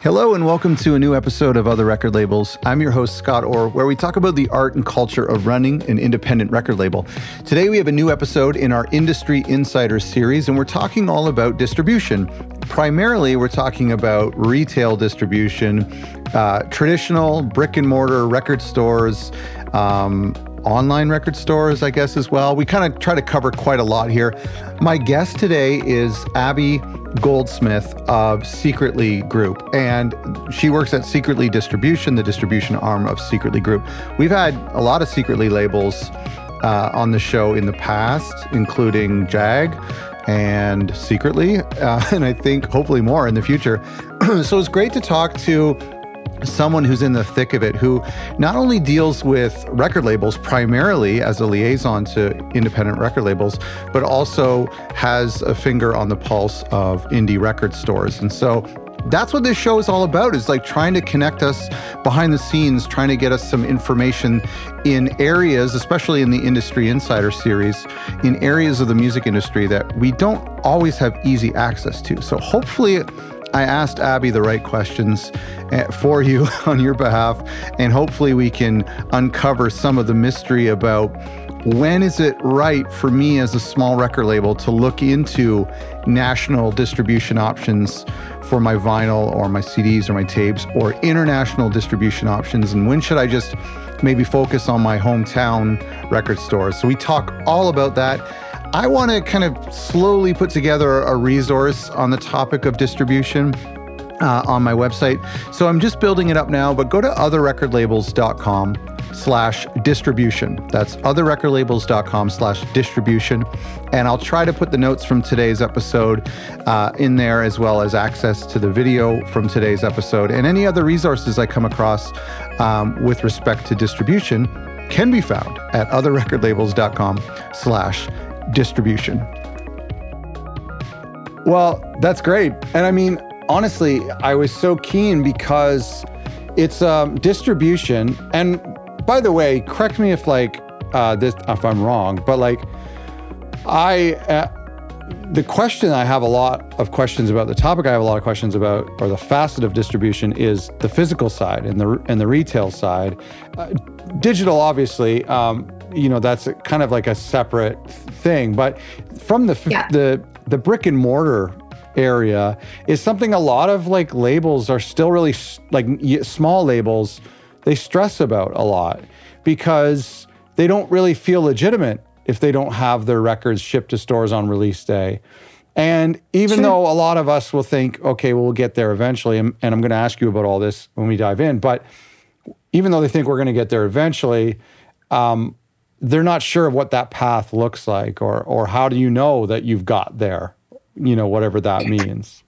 Hello, and welcome to a new episode of Other Record Labels. I'm your host, Scott Orr, where we talk about the art and culture of running an independent record label. Today, we have a new episode in our Industry Insider series, and we're talking all about distribution. Primarily, we're talking about retail distribution, uh, traditional brick and mortar record stores, um, online record stores, I guess, as well. We kind of try to cover quite a lot here. My guest today is Abby Goldsmith of Secretly Group, and she works at Secretly Distribution, the distribution arm of Secretly Group. We've had a lot of Secretly labels uh, on the show in the past, including Jag and Secretly, uh, and I think hopefully more in the future. so it's great to talk to someone who's in the thick of it who not only deals with record labels primarily as a liaison to independent record labels but also has a finger on the pulse of indie record stores. And so that's what this show is all about is like trying to connect us behind the scenes trying to get us some information in areas especially in the industry insider series in areas of the music industry that we don't always have easy access to. So hopefully I asked Abby the right questions eh, for you on your behalf, and hopefully we can uncover some of the mystery about when is it right for me as a small record label to look into national distribution options for my vinyl or my CDs or my tapes or international distribution options and when should I just maybe focus on my hometown record stores. So we talk all about that. I want to kind of slowly put together a resource on the topic of distribution. Uh, on my website. So I'm just building it up now, but go to otherrecordlabels.com slash distribution. That's otherrecordlabels.com slash distribution. And I'll try to put the notes from today's episode uh, in there, as well as access to the video from today's episode and any other resources I come across um, with respect to distribution can be found at otherrecordlabels.com slash distribution. Well, that's great. And I mean, honestly, I was so keen because it's um, distribution. And by the way, correct me if like uh, this if I'm wrong, but like I uh, the question I have a lot of questions about the topic I have a lot of questions about or the facet of distribution is the physical side and the and the retail side. Uh, digital, obviously, um, you know that's kind of like a separate thing. But from the yeah. the the brick and mortar area is something a lot of like labels are still really like small labels they stress about a lot because they don't really feel legitimate if they don't have their records shipped to stores on release day. And even though a lot of us will think, okay, well, we'll get there eventually, and, and I'm going to ask you about all this when we dive in, but even though they think we're going to get there eventually, um, they're not sure of what that path looks like or or how do you know that you've got there you know whatever that means.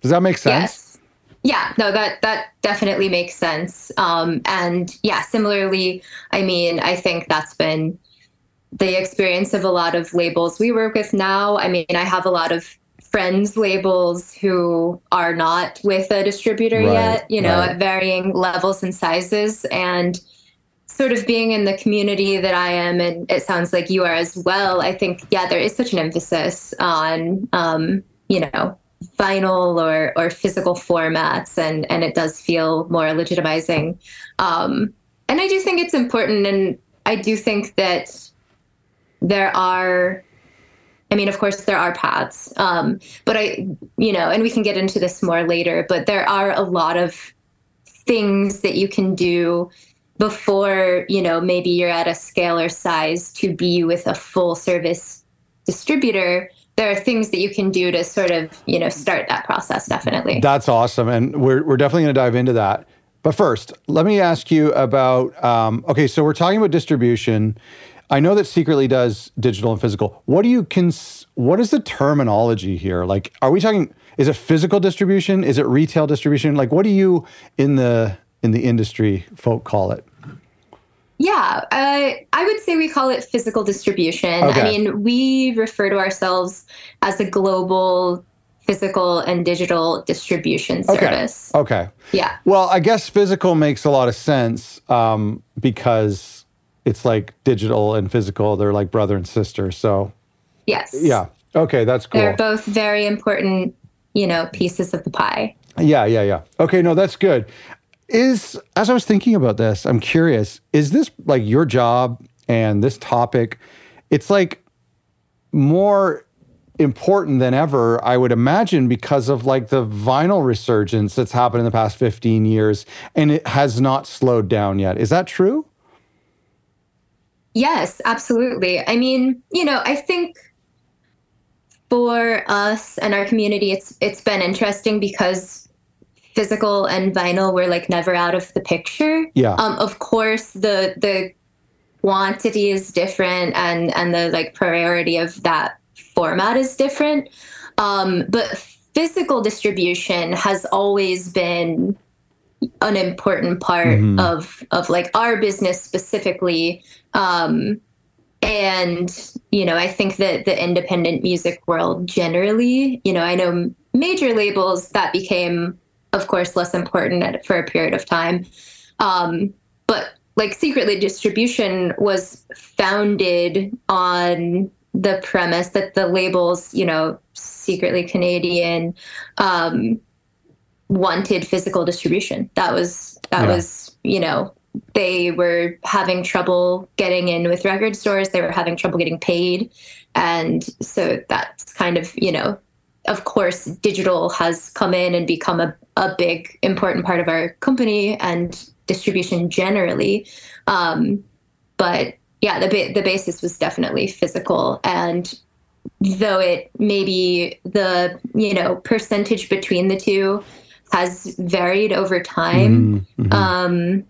Does that make sense? Yes. Yeah. No that that definitely makes sense. Um, and yeah similarly i mean i think that's been the experience of a lot of labels we work with now. I mean i have a lot of friends labels who are not with a distributor right, yet you know right. at varying levels and sizes. And sort of being in the community that I am, and it sounds like you are as well, I think, yeah, there is such an emphasis on, um, you know, vinyl or or physical formats, and and it does feel more legitimizing. Um, and I do think it's important, and I do think that there are. I mean, of course, there are paths, um, but I, you know, and we can get into this more later. But there are a lot of things that you can do before you know maybe you're at a scale or size to be with a full service distributor there are things that you can do to sort of you know start that process definitely. That's awesome and we're, we're definitely going to dive into that. But first let me ask you about um, okay so we're talking about distribution. I know that secretly does digital and physical. What do you cons- what is the terminology here? Like are we talking is it physical distribution? Is it retail distribution? Like what do you in the in the industry folk call it? Yeah, uh, I would say we call it physical distribution. Okay. I mean, we refer to ourselves as a global physical and digital distribution service. Okay. okay. Yeah. Well, I guess physical makes a lot of sense um, because it's like digital and physical, they're like brother and sister. So, yes. Yeah. Okay, that's cool. They're both very important, you know, pieces of the pie. Yeah, yeah, yeah. Okay, no, that's good. Is as I was thinking about this, I'm curious, is this like your job and this topic? It's like more important than ever, I would imagine, because of like the vinyl resurgence that's happened in the past 15 years and it has not slowed down yet. Is that true? Yes, absolutely. I mean, you know, I think for us and our community, it's it's been interesting because physical and vinyl were like never out of the picture. Yeah. Um, of course, the the quantity is different and and the like priority of that format is different. Um, but physical distribution has always been an important part mm-hmm. of of like our business specifically um and you know i think that the independent music world generally you know i know major labels that became of course less important for a period of time um but like secretly distribution was founded on the premise that the labels you know secretly canadian um wanted physical distribution. That was that yeah. was you know they were having trouble getting in with record stores. They were having trouble getting paid, and so that's kind of you know of course digital has come in and become a, a big important part of our company and distribution generally um, but yeah the, ba- the basis was definitely physical and though it maybe the you know percentage between the two has varied over time. Mm-hmm. mm-hmm. Um,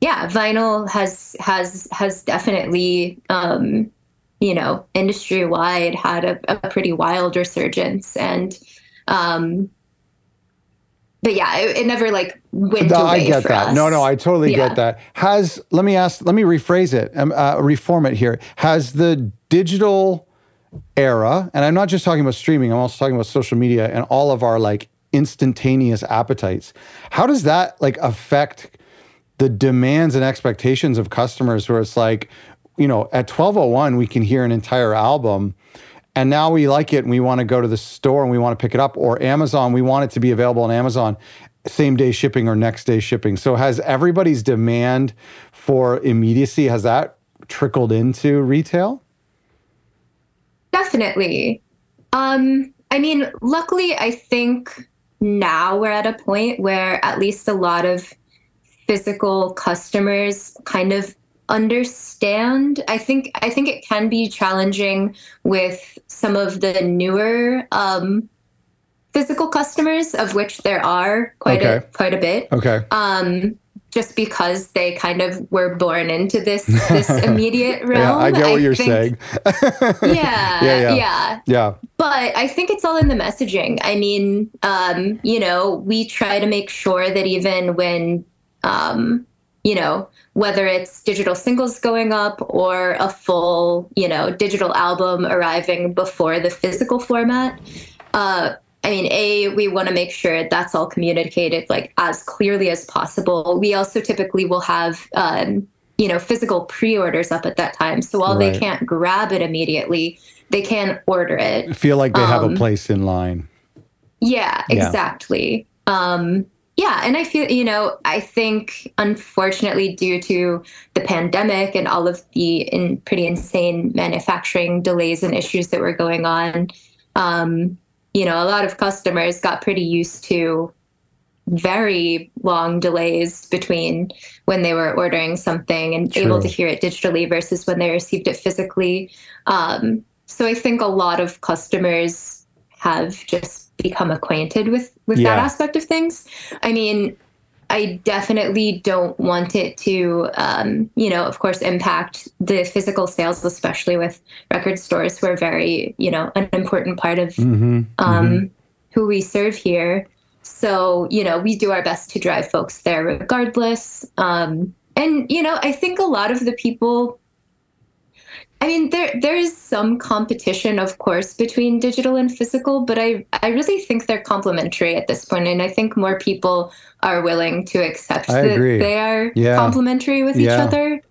yeah, vinyl has has has definitely um, you know industry wide had a, a, pretty wild resurgence and um, but yeah, it, it, never like went no, away I get that. Us. No, no, I totally yeah. get that. Has let me ask, let me rephrase it, um, uh, reform it here. Has the digital era, and I'm not just talking about streaming, I'm also talking about social media and all of our like instantaneous appetites. How does that like affect the demands and expectations of customers where it's like, you know, at 1201 we can hear an entire album and now we like it and we want to go to the store and we want to pick it up or Amazon, we want it to be available on Amazon same day shipping or next day shipping. So has everybody's demand for immediacy has that trickled into retail? Definitely. Um I mean, luckily I think now we're at a point where at least a lot of physical customers kind of understand i think i think it can be challenging with some of the newer um, physical customers of which there are quite okay. a quite a bit okay um, just because they kind of were born into this this immediate realm. Yeah, I get what I you're think, saying. yeah, yeah, yeah, yeah, yeah. But I think it's all in the messaging. I mean, um, you know, we try to make sure that even when, um, you know, whether it's digital singles going up or a full, you know, digital album arriving before the physical format, uh, I mean, A, we want to make sure that's all communicated like as clearly as possible. We also typically will have, um, you know, physical pre-orders up at that time. So while right. they can't grab it immediately, they can order it. Feel like they um, have a um, place in line. Yeah, exactly. Yeah. Um, yeah, and I feel, you know, I think unfortunately, due to the pandemic and all of the in pretty insane manufacturing delays and issues that were going on, um, you know, a lot of customers got pretty used to very long delays between when they were ordering something and True. able to hear it digitally versus when they received it physically. Um, so I think a lot of customers have just become acquainted with with yeah. that aspect of things. I mean, I definitely don't want it to, um, you know, of course, impact the physical sales, especially with record stores who are very, you know, an important part of mm-hmm, um, mm-hmm. who we serve here. So, you know, we do our best to drive folks there regardless. Um, and, you know, I think a lot of the people I mean, there there is some competition, of course, between digital and physical, but I I really think they're complementary at this point, and I think more people are willing to accept I that agree. they are yeah. complementary with yeah. each other.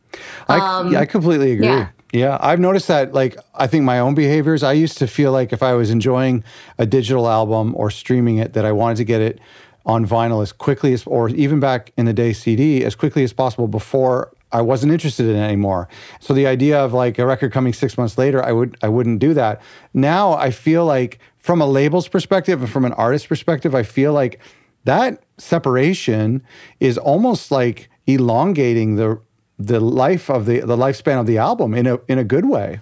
I um, I completely agree. Yeah. Yeah, I've noticed that. Like, I think my own behaviors. I used to feel like if I was enjoying a digital album or streaming it, that I wanted to get it on vinyl as quickly as, or even back in the day, CD as quickly as possible before I wasn't interested in anymore. So the idea of like a record coming six months later, I would I wouldn't do that. Now I feel like from a label's perspective and from an artist's perspective, I feel like that separation is almost like elongating the the life of the the lifespan of the album in a in a good way.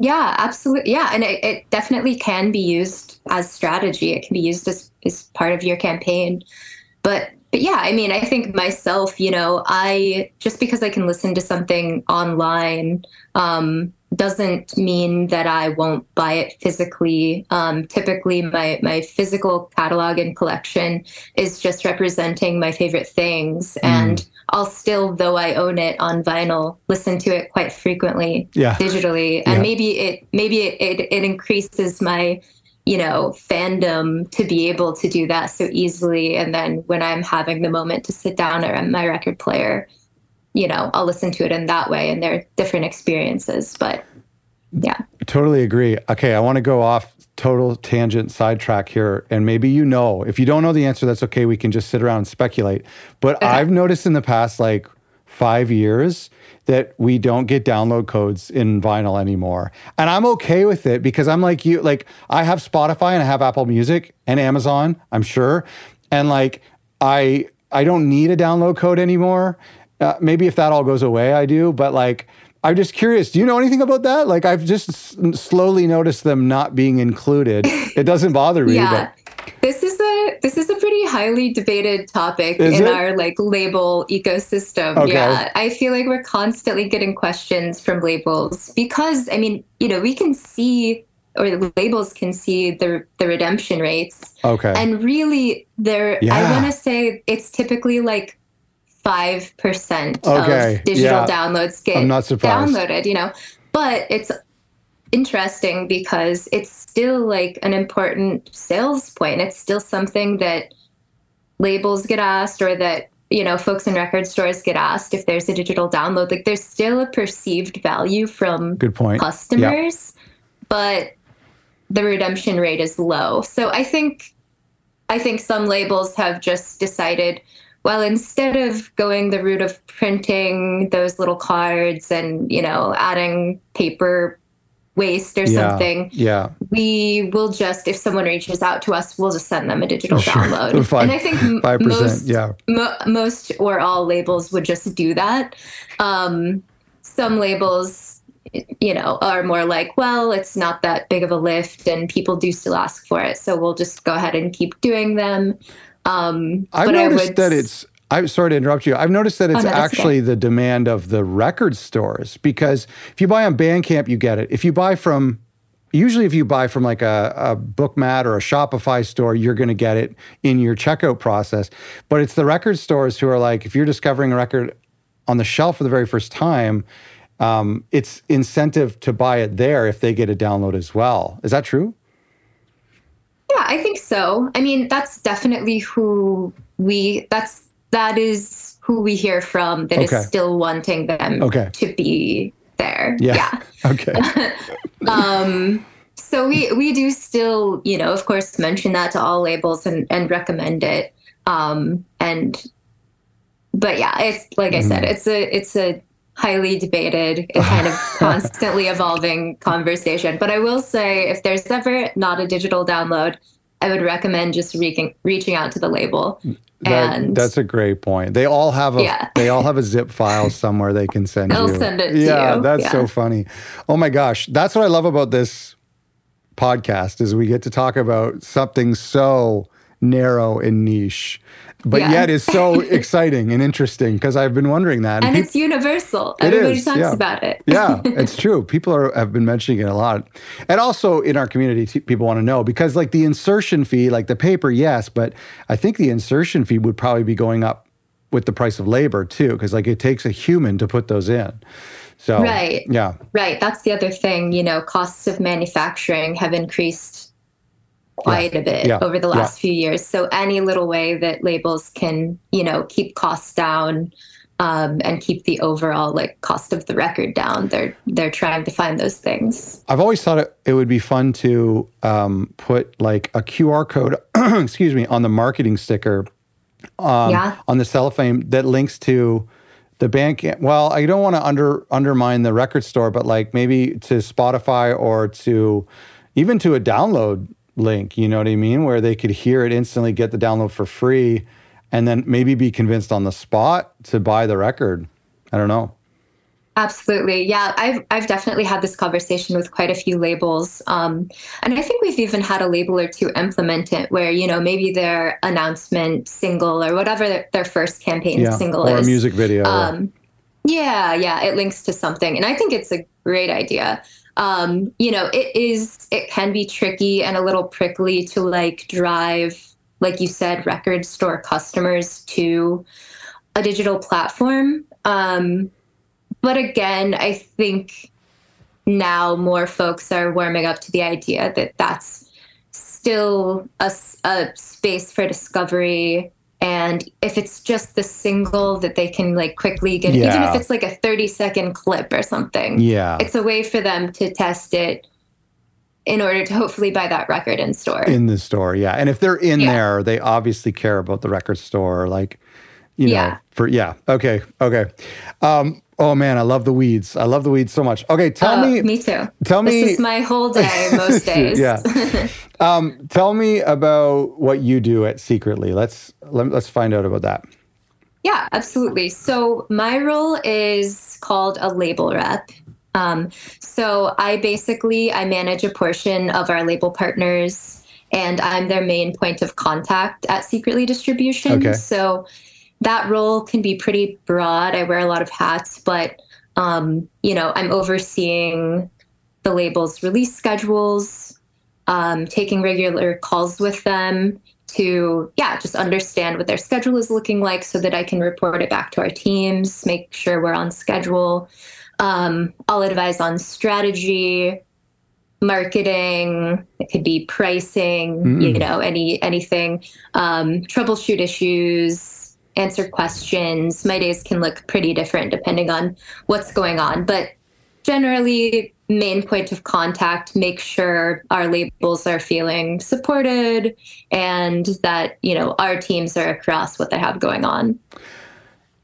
Yeah, absolutely. Yeah, and it, it definitely can be used as strategy. It can be used as as part of your campaign. But but yeah, I mean, I think myself, you know, I just because I can listen to something online, um, doesn't mean that I won't buy it physically. Um, typically, my my physical catalog and collection is just representing my favorite things, mm. and I'll still, though I own it on vinyl, listen to it quite frequently yeah. digitally, and yeah. maybe it maybe it, it, it increases my you know fandom to be able to do that so easily and then when i'm having the moment to sit down at my record player you know, I'll listen to it in that way and they're different experiences. But yeah. Totally agree. Okay, I want to go off total tangent sidetrack here. And maybe you know, if you don't know the answer, that's okay. We can just sit around and speculate. But okay. I've noticed in the past like five years that we don't get download codes in vinyl anymore. And I'm okay with it because I'm like you, like I have Spotify and I have Apple Music and Amazon, I'm sure. And like I I don't need a download code anymore. Uh, maybe if that all goes away, I do. But like, I'm just curious. Do you know anything about that? Like, I've just s- slowly noticed them not being included. It doesn't bother me. yeah. But. This is a this is a highly debated topic is in it? our like label ecosystem. Okay. Yeah, I feel like we're constantly getting questions from labels because I mean, you know, we can see or the labels can see the the redemption rates. Okay. And really, there, yeah. I want to say it's typically like five percent okay. of digital yeah. downloads get downloaded. You know, but it's interesting because it's still like an important sales point. It's still something that labels get asked or that you know folks in record stores get asked if there's a digital download like there's still a perceived value from good point customers yep. but the redemption rate is low so i think i think some labels have just decided well, instead of going the route of printing those little cards and, you know, adding paper waste or yeah, something, yeah, we will just, if someone reaches out to us, we'll just send them a digital sure. download. Five, and I think most, yeah. Mo- most or all labels would just do that. Um, some labels, you know, are more like, well, it's not that big of a lift and people do still ask for it. So we'll just go ahead and keep doing them. Um, I've noticed would... that it's. I'm sorry to interrupt you. I've noticed that it's oh, no, actually okay. the demand of the record stores because if you buy on Bandcamp, you get it. If you buy from, usually if you buy from like a, a Bookmat or a Shopify store, you're going to get it in your checkout process. But it's the record stores who are like, if you're discovering a record on the shelf for the very first time, um, it's incentive to buy it there if they get a download as well. Is that true? Yeah, I think so. I mean, that's definitely who we that's that is who we hear from That okay. is still wanting them okay. to be there. Yeah. yeah. Okay. um so we we do still, you know, of course mention that to all labels and and recommend it. Um and but yeah, it's like mm. I said, mm-hmm. it's a it's a highly debated and kind of constantly evolving conversation. But I will say, if there's ever not a digital download, I would recommend just reaching reaching out to the label. That, and that's a great point. They all have a yeah. they all have a zip file somewhere they can send They'll you. send it yeah, that's yeah. so funny. Oh my gosh, that's what I love about this podcast is we get to talk about something so narrow and niche but yeah. yet is so exciting and interesting because I've been wondering that. And, and it's universal. It Everybody is, talks yeah. about it. yeah, it's true. People are, have been mentioning it a lot. And also in our community, t- people want to know because, like, the insertion fee, like the paper, yes, but I think the insertion fee would probably be going up with the price of labor too, because, like, it takes a human to put those in. So, right. Yeah. Right. That's the other thing. You know, costs of manufacturing have increased quite yeah. a bit yeah. over the last few years. So any little way that labels can, you know, keep costs down um, and keep the overall like cost of the record down. They're they're trying to find those things. I've always thought it, it would be fun to um, put like a QR code, excuse me, on the marketing sticker, um, Yeah. on the cellophane that links to the Bandcamp. Well, I don't want to under undermine the record store, but like maybe to Spotify or to even to a download link. You know what I mean? Where they could hear it instantly, get the download for free, and then maybe be convinced on the spot to buy the record. I don't know. Absolutely. Yeah, I've I've definitely had this conversation with quite a few labels. Um, and I think we've even had a label or two implement it where, you know, maybe their announcement single or whatever their, their first campaign Yeah, single or is. a music video. Um, yeah, yeah, it links to something. And I think it's a great idea. Um, you know, it is it can be tricky and a little prickly to like drive, like you said, record store customers to a digital platform. Um, but again, I think now more folks are warming up to the idea that that's still a, a space for discovery. And if it's just the single that they can like quickly get, even if it's like a 30 second clip or something, yeah. it's a way for them to test it in order to hopefully buy that record in store. in the store yeah and if they're in Yeah. there they obviously care about the record store like you know Yeah. for yeah okay okay um oh man i love the weeds i love the weeds so much okay tell Oh, me me too. tell me This is my whole day most days. Yeah. um tell me about what you do at secretly let's let, let's find out about that Yeah, absolutely. So my role is called a label rep. Um, so I basically I manage a portion of our label partners, and I'm their main point of contact at Secretly Distribution. Okay. So that role can be pretty broad. I wear a lot of hats, but um, you know I'm overseeing the label's release schedules, um, taking regular calls with them to yeah just understand what their schedule is looking like so that i can report it back to our teams make sure we're on schedule um, i'll advise on strategy marketing it could be pricing Mm. you know any anything um, troubleshoot issues answer questions. My days can look pretty different depending on what's going on. But generally main point of contact make sure our labels are feeling supported and that you know our teams are across what they have going on.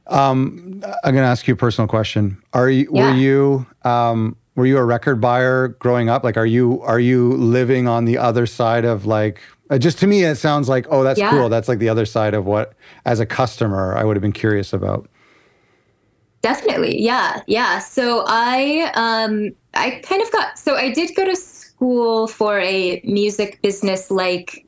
Um i'm gonna ask you a personal question. Are you Yeah. were you um were you a record buyer growing up? Like are you are you living on the other side of like uh, just to me it sounds like oh that's Yeah. cool. That's like the other side of what as a customer i would have been curious about. Definitely. Yeah. Yeah. So i um i kind of got so i did go to school for a music business like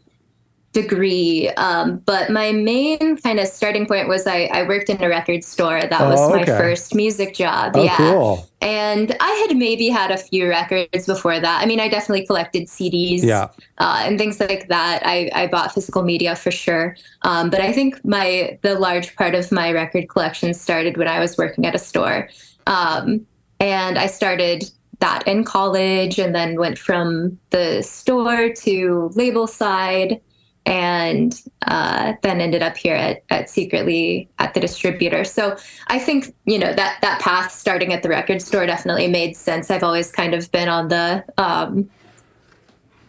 degree um, but my main kind of starting point was I, I worked in a record store that was Oh, my first music job oh yeah cool And I had maybe had a few records before that. I mean, I definitely collected CDs yeah uh, and things like that. I, I bought physical media for sure. Um, but I think my the large part of my record collection started when I was working at a store. Um, and I started that in college and then went from the store to label side and uh, then ended up here at, at secretly at the distributor. So i think you know that that path starting at the record store definitely made sense. I've always kind of been on the um,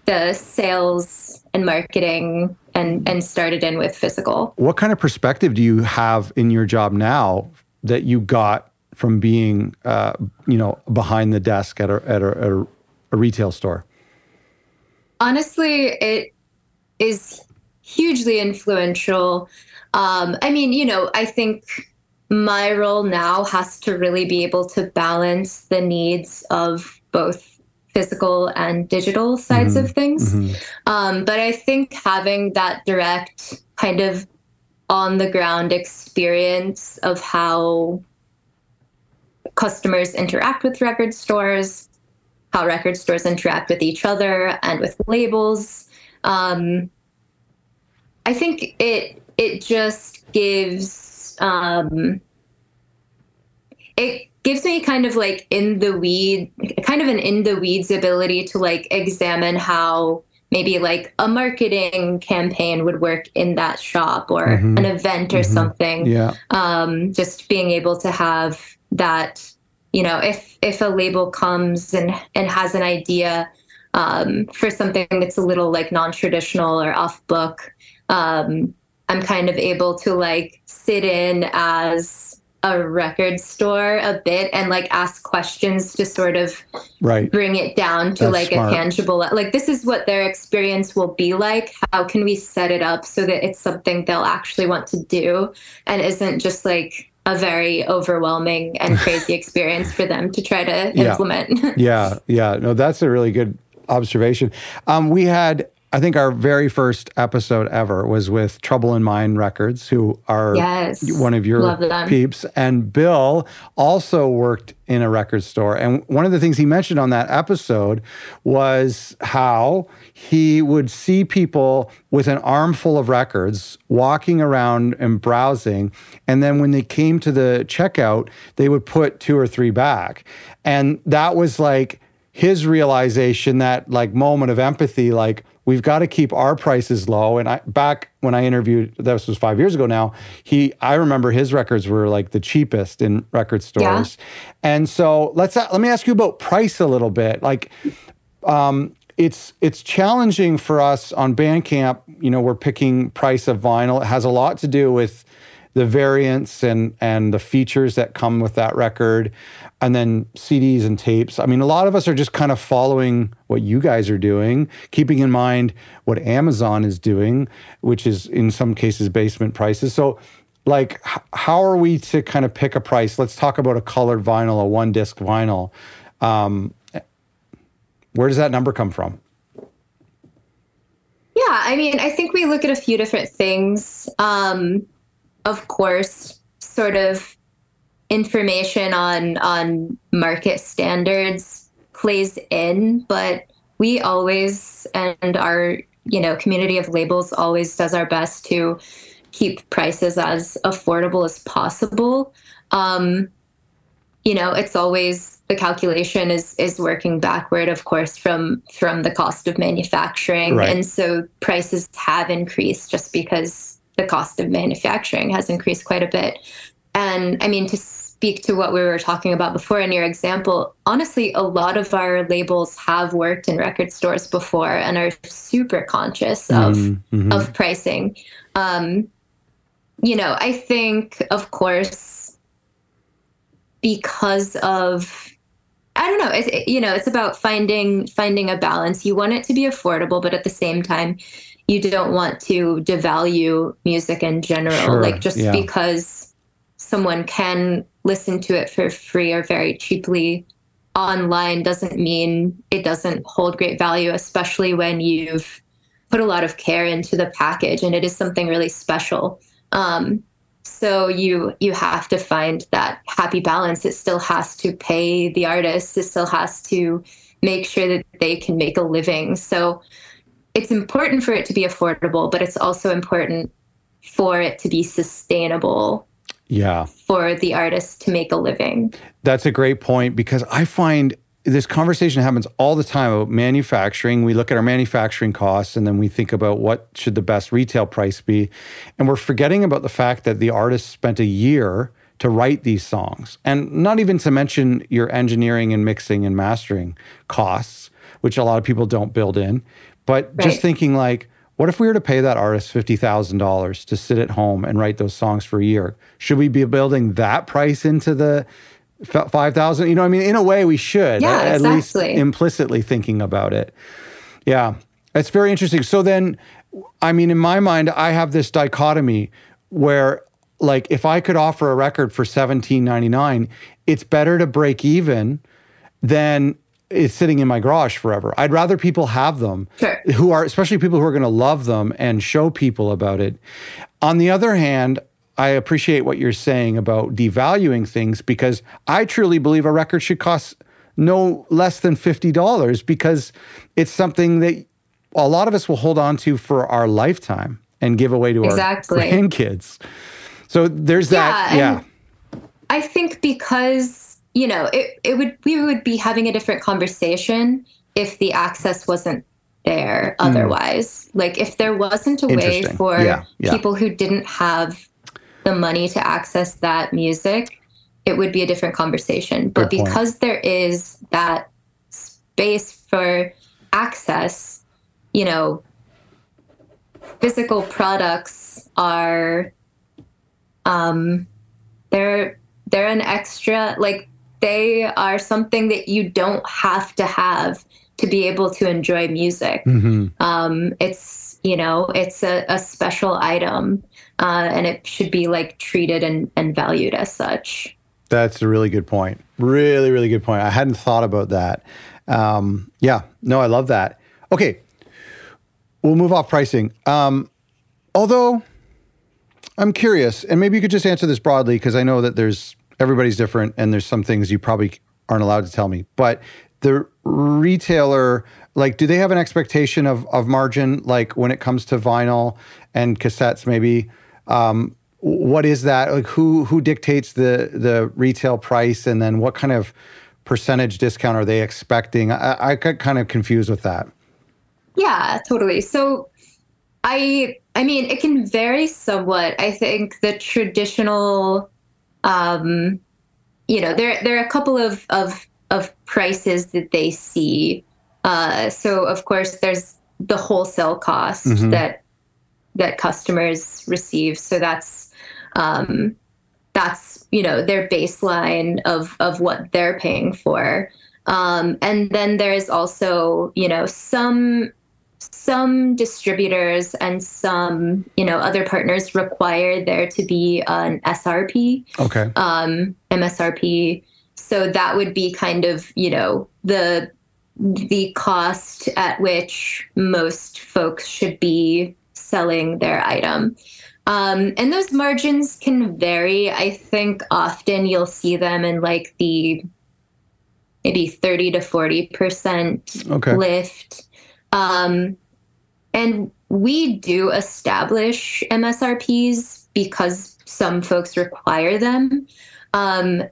the sales and marketing and and started in with physical. What kind of perspective do you have in your job now that you got from being uh, you know behind the desk at a, at a, at a, a retail store? Honestly it is hugely influential um, i mean you know i think my role now has to really be able to balance the needs of both physical and digital sides Mhm. of things Mhm. Um, but I think having that direct kind of on the ground experience of how customers interact with record stores, how record stores interact with each other and with labels. Um, I think it it just gives um, it gives me kind of like in the weed kind of an in the weeds ability to like examine how maybe like a marketing campaign would work in that shop or mm-hmm. an event or mm-hmm. something. Yeah. Um, just being able to have that, you know, if if a label comes and and has an idea um, for something that's a little like non-traditional or off book, um, I'm kind of able to like sit in as a record store a bit and like ask questions to sort of right. bring it down to That's like smart. a tangible like this is what their experience will be like how can we set it up so that it's something they'll actually want to do and isn't just like a very overwhelming and crazy experience for them to try to yeah. implement yeah yeah no that's a really good observation um, we had I think our very first episode ever was with Trouble in Mind Records, who are yes, one of your peeps. And Bill also worked in a record store. And one of the things he mentioned on that episode was how he would see people with an armful of records walking around and browsing. And then when they came to the checkout, they would put two or three back. And that was like his realization, that like moment of empathy, like, we've got to keep our prices low. And I back when I interviewed, this was five years ago now. He, I remember his records were like the cheapest in record stores. Yeah. And so let's let me ask you about price a little bit. Like, um, it's it's challenging for us on Bandcamp. You know, we're picking price of vinyl. It has a lot to do with the variants and and the features that come with that record and then CDs and tapes. I mean, a lot of us are just kind of following what you guys are doing, keeping in mind what Amazon is doing, which is in some cases basement prices. So, like, how are we to kind of pick a price? Let's talk about a colored vinyl, a one disc vinyl. Um, where does that number come from? Yeah, I mean, I think we look at a few different things. Um, of course, sort of information on on market standards plays in, but we always and our you know community of labels always does our best to keep prices as affordable as possible. Um, you know, it's always the calculation is is working backward, of course, from from the cost of manufacturing, right. and so prices have increased just because the cost of manufacturing has increased quite a bit. And I mean, to speak to what we were talking about before in your example, honestly, a lot of our labels have worked in record stores before and are super conscious of mm-hmm. of pricing. Um, you know, I think, of course, because of I don't know, it's, it, you know, it's about finding finding a balance. You want it to be affordable, but at the same time, you don't want to devalue music in general. Sure, like just yeah. because someone can listen to it for free or very cheaply online doesn't mean it doesn't hold great value, especially when you've put a lot of care into the package and it is something really special. Um, so you you have to find that happy balance. It still has to pay the artist. It still has to make sure that they can make a living. So it's important for it to be affordable, but it's also important for it to be sustainable yeah. for the artist to make a living. That's a great point because i find this conversation happens all the time about manufacturing. We look at our manufacturing costs and then we think about what should the best retail price be. And we're forgetting about the fact that the artist spent a year to write these songs. And not even to mention your engineering and mixing and mastering costs which a lot of people don't build in but right. just thinking like what if we were to pay that artist $50,000 to sit at home and write those songs for a year? Should we be building that price into the 5,000? You know, I mean, in a way we should, yeah, at, exactly. least implicitly thinking about it. Yeah, it's very interesting. So then, I mean, in my mind, I have this dichotomy where like if I could offer a record for 17.99, it's better to break even than is sitting in my garage forever. I'd rather people have them sure. who are, especially people who are going to love them and show people about it. On the other hand, I appreciate what you're saying about devaluing things because I truly believe a record should cost no less than $50 because it's something that a lot of us will hold on to for our lifetime and give away to exactly. our grandkids. So there's that. Yeah. I think because you know, it, it would we would be having a different conversation if the access wasn't there otherwise. Like if there wasn't a way for Yeah, yeah. people who didn't have the money to access that music, it would be a different conversation. But Good point. because there is that space for access, you know, physical products are um they're they're an extra like they are something that you don't have to have to be able to enjoy music hmm um, it's you know it's a, a special item uh, and it should be like treated and, and valued as such That's a really good point. Really, really good point. I hadn't thought about that. Um, yeah, no, I love that. Okay, we'll move off pricing. Um, although I'm curious, and maybe you could just answer this broadly because I know that there's everybody's different, and there's some things you probably aren't allowed to tell me. But the retailer, like, do they have an expectation of of margin, like when it comes to vinyl and cassettes, maybe? Um, what is that? Like who who dictates the the retail price and then what kind of percentage discount are they expecting? I, I got kind of confused with that. Yeah totally. So i i mean it can vary somewhat. I think the traditional um you know there there are a couple of of of prices that they see. Uh so of course there's the wholesale cost Mhm. that that customers receive. So that's um that's you know their baseline of of what they're paying for. Um and then there's also you know some some distributors and some you know other partners require there to be an SRP okay um, MSRP. So that would be kind of you know the the cost at which most folks should be selling their item. Um, and those margins can vary. I think often you'll see them in like the maybe 30 to 40% okay lift. Um, and we do establish MSRPs because some folks require them. Um,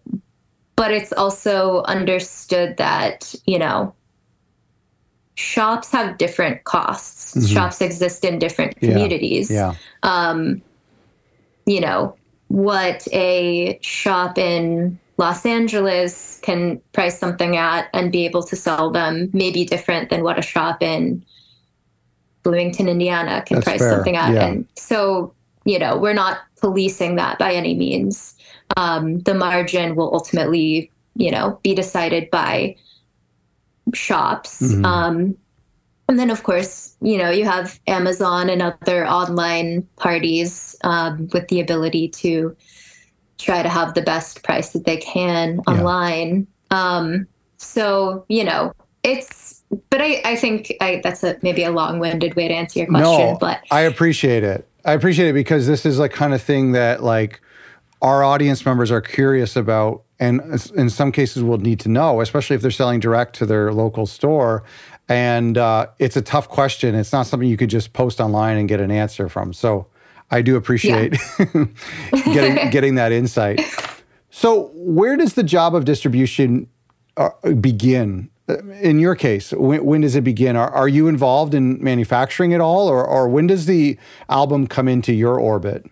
but it's also understood that, you know, shops have different costs. Mhm. Shops exist in different Yeah, communities. yeah Um, you know, what a shop in Los Angeles can price something at and be able to sell them may be different than what a shop in Bloomington, Indiana can That's price fair, something at. yeah. And so, you know, we're not policing that by any means. Um, the margin will ultimately, you know, be decided by shops. Mhm. Um, and then, of course, you know, you have Amazon and other online parties um, with the ability to try to have the best price that they can Yeah. online. Um, so, you know, it's, but I, I think I, that's a maybe a long winded way to answer your question. no but i appreciate it i appreciate it because this is like kind of thing that like our audience members are curious about and in some cases will need to know especially if they're selling direct to their local store and uh, it's a tough question it's not something you could just post online and get an answer from so i do appreciate getting getting that insight. So where does the job of distribution uh, begin? Uh, in your case when, when does it begin? Are, are you involved in manufacturing at all or, or when does the album come into your orbit?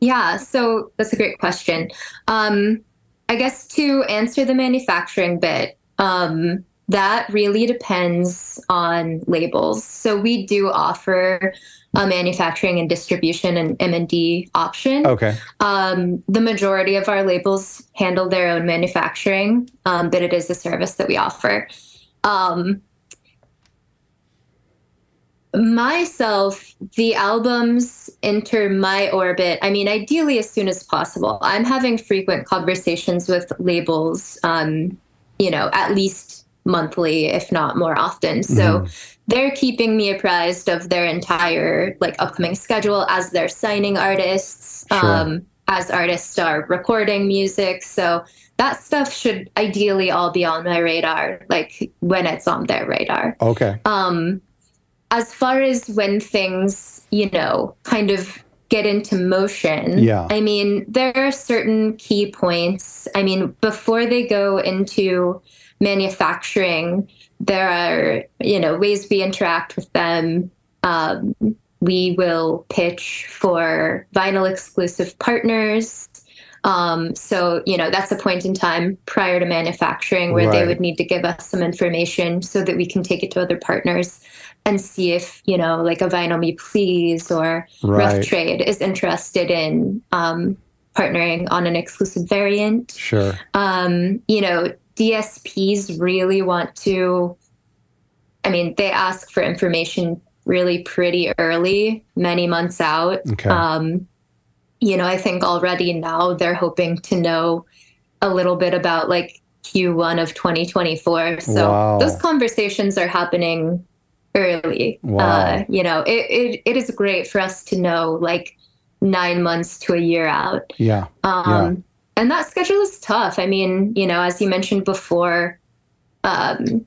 Yeah, so that's a great question. Um, I guess to answer the manufacturing bit, um, that really depends on labels. So we do offer a manufacturing and distribution and M&D option. okay Um, the majority of our labels handle their own manufacturing, um, but it is a service that we offer. Um, myself, the albums enter my orbit. I mean, ideally as soon as possible. I'm having frequent conversations with labels, um, you know, at least monthly, if not more often. So they're keeping me apprised of their entire like upcoming schedule as they're signing artists, Sure. um, as artists are recording music. So that stuff should ideally all be on my radar, like when it's on their radar. okay Um, as far as when things, you know, kind of get into motion, Yeah. I mean, there are certain key points. I mean, before they go into manufacturing. There are, you know, ways we interact with them. Um, we will pitch for vinyl exclusive partners. Um, so, you know, that's a point in time prior to manufacturing where right. they would need to give us some information so that we can take it to other partners and see if, you know, like a Vinyl Me Please or right. Rough Trade is interested in um, partnering on an exclusive variant. Sure. Um, you know, DSPs really want to, I mean, they ask for information really pretty early, many months out. Okay. Um, you know, I think already now they're hoping to know a little bit about like Q1 of 2024. So wow. those conversations are happening early. Wow. Uh, you know, it, it, it is great for us to know like nine months to a year out. Yeah. Um, yeah. And that schedule is tough. I mean, you know, as you mentioned before, um,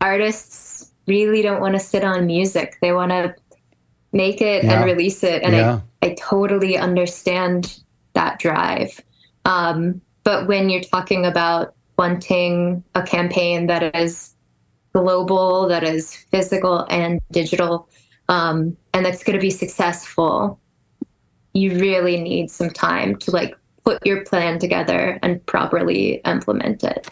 artists really don't want to sit on music. They want to make it yeah. and release it. And yeah. I, I totally understand that drive. Um, but when you're talking about wanting a campaign that is global, that is physical and digital, um, and that's going to be successful, you really need some time to like put your plan together and properly implement it.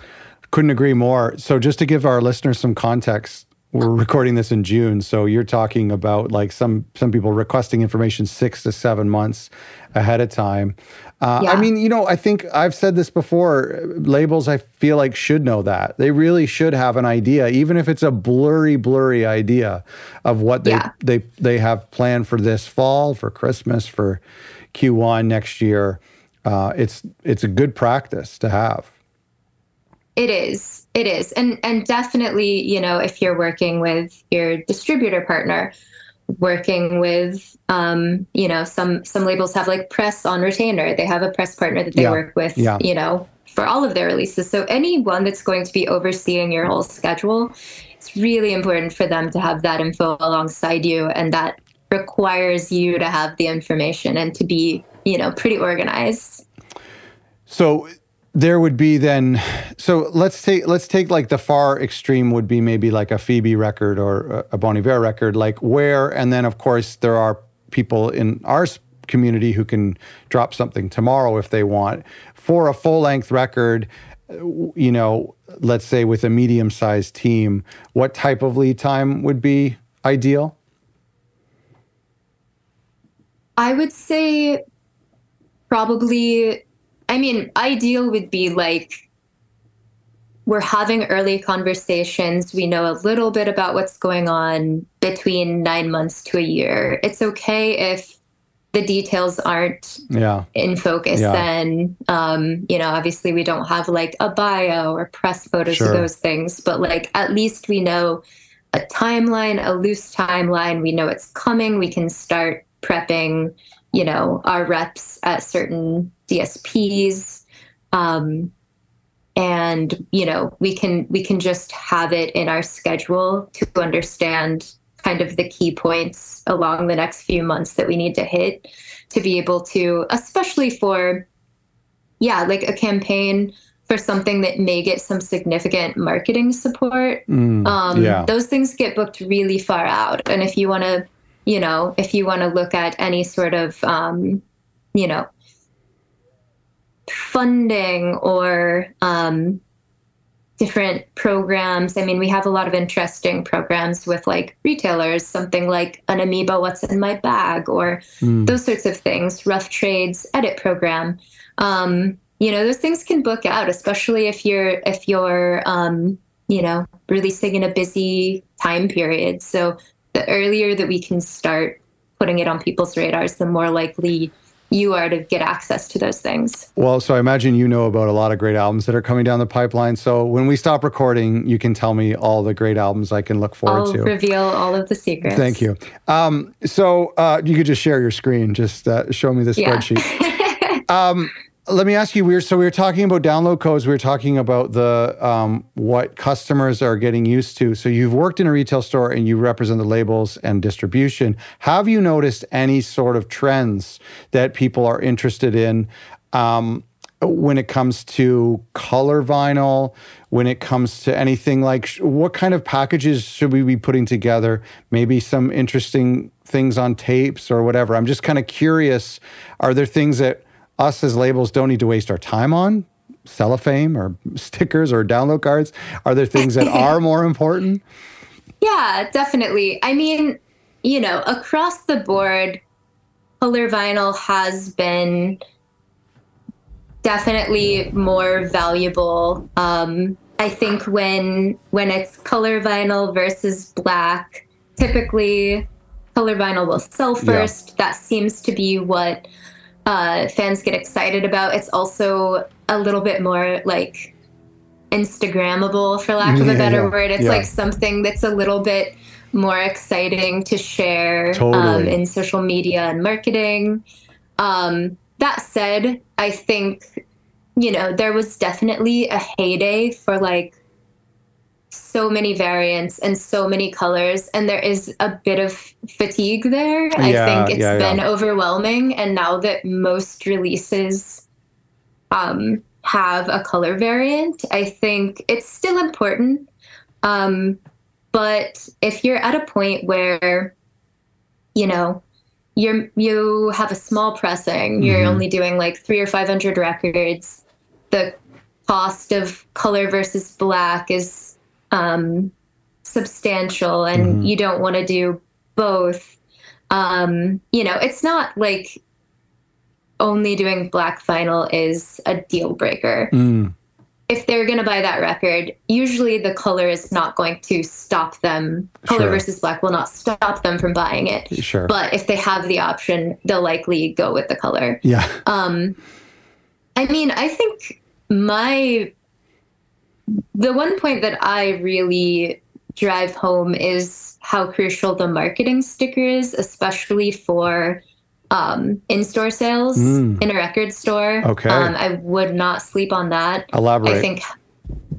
Couldn't agree more. So, just to give our listeners some context, we're recording this in June, so you're talking about like some some people requesting information six to seven months ahead of time. Uh, yeah. I mean, you know, I think I've said this before. Labels, I feel like should know that they really should have an idea, even if it's a blurry, blurry idea of what they yeah. they they have planned for this fall, for Christmas, for Q1 next year. Uh, it's it's a good practice to have. It is. It is. And and definitely, you know, if you're working with your distributor partner, working with um, you know, some some labels have like press on retainer. They have a press partner that they yeah. work with, yeah. you know, for all of their releases. So anyone that's going to be overseeing your whole schedule, it's really important for them to have that info alongside you and that requires you to have the information and to be, you know, pretty organized. So there would be then so let's take let's take like the far extreme would be maybe like a Phoebe record or a Bon Iver record like where and then of course there are people in our community who can drop something tomorrow if they want for a full length record you know let's say with a medium sized team what type of lead time would be ideal I would say probably I mean, ideal would be like we're having early conversations. We know a little bit about what's going on between nine months to a year. It's okay if the details aren't yeah. in focus yeah. then um, you know obviously we don't have like a bio or press photos sure. of those things but like at least we know a timeline a loose timeline we know it's coming we can start prepping you know our reps at certain DSPs um, and you know we can we can just have it in our schedule to understand kind of the key points along the next few months that we need to hit to be able to especially for yeah like a campaign for something that may get some significant marketing support. Mm, um, yeah. those things get booked really far out. And if you want to you know, if you want to look at any sort of, um, you know, funding or um, different programs. I mean, we have a lot of interesting programs with like retailers, something like an Amoeba What's in My Bag or mm. those sorts of things, Rough Trades edit program. Um, you know, those things can book out, especially if you're if you're um, you know, releasing in a busy time period. So the earlier that we can start putting it on people's radars, the more likely you are to get access to those things. Well, so I imagine you know about a lot of great albums that are coming down the pipeline. So when we stop recording, you can tell me all the great albums I can look forward I'll to. reveal all of the secrets. Thank you. Um, so uh, you could just share your screen. Just uh, show me the spreadsheet. Yeah. um, let me ask you. We were so we were talking about download codes. We were talking about the um, what customers are getting used to. So you've worked in a retail store and you represent the labels and distribution. Have you noticed any sort of trends that people are interested in? Um, when it comes to color vinyl, when it comes to anything like sh- what kind of packages should we be putting together? Maybe some interesting things on tapes or whatever. I'm just kind of curious. Are there things that us as labels don't need to waste our time on? Cellophane or stickers or download cards? Are there things that are more important? Yeah, definitely. I mean, you know, across the board, color vinyl has been definitely more valuable. Um, I think when when it's color vinyl versus black, typically color vinyl will sell first. Yeah. That seems to be what uh, fans get excited about. It's also a little bit more like Instagrammable, for lack of a better yeah, word. It's yeah. like something that's a little bit more exciting to share um, totally. um, in social media and marketing. Um, that said, I think, you know, there was definitely a heyday for like so many variants and so many colors, and there is a bit of fatigue there. Yeah, I think it's yeah, been yeah. overwhelming. And now that most releases um, have a color variant, I think it's still important. Um, but if you're at a point where, you know, you're you have a small pressing, you're mm-hmm. only doing like three or five hundred records, the cost of color versus black is um, substantial, and mm-hmm. you don't want to do both. Um, you know, it's not like only doing black vinyl is a deal breaker. Mm if they're going to buy that record, usually the color is not going to stop them. Color sure. versus black will not stop them from buying it. Sure. But if they have the option, they'll likely go with the color. Yeah. Um, I mean, I think my the one point that I really drive home is how crucial the marketing sticker is, especially for um, in-store sales mm. in a record store. Okay. Um, I would not sleep on that. Elaborate. I think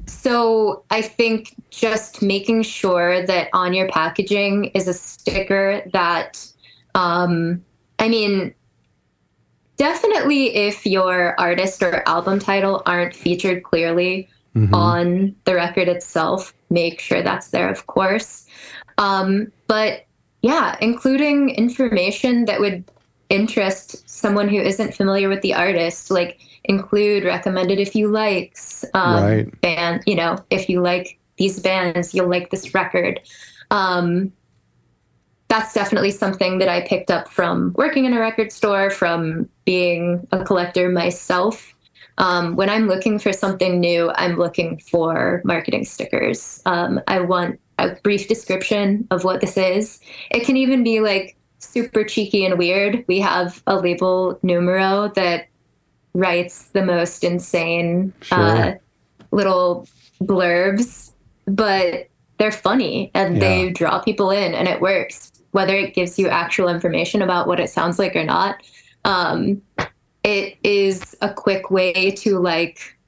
so. I think just making sure that on your packaging is a sticker that, um, I mean, definitely if your artist or album title aren't featured clearly mm-hmm. on the record itself, make sure that's there, of course. Um, but yeah, including information that would interest someone who isn't familiar with the artist like include recommended if you likes um right. band you know if you like these bands you'll like this record um that's definitely something that i picked up from working in a record store from being a collector myself um, when i'm looking for something new i'm looking for marketing stickers um, i want a brief description of what this is it can even be like super cheeky and weird. We have a label numero that writes the most insane sure. uh, little blurbs, but they're funny and yeah. they draw people in and it works. Whether it gives you actual information about what it sounds like or not, um, it is a quick way to like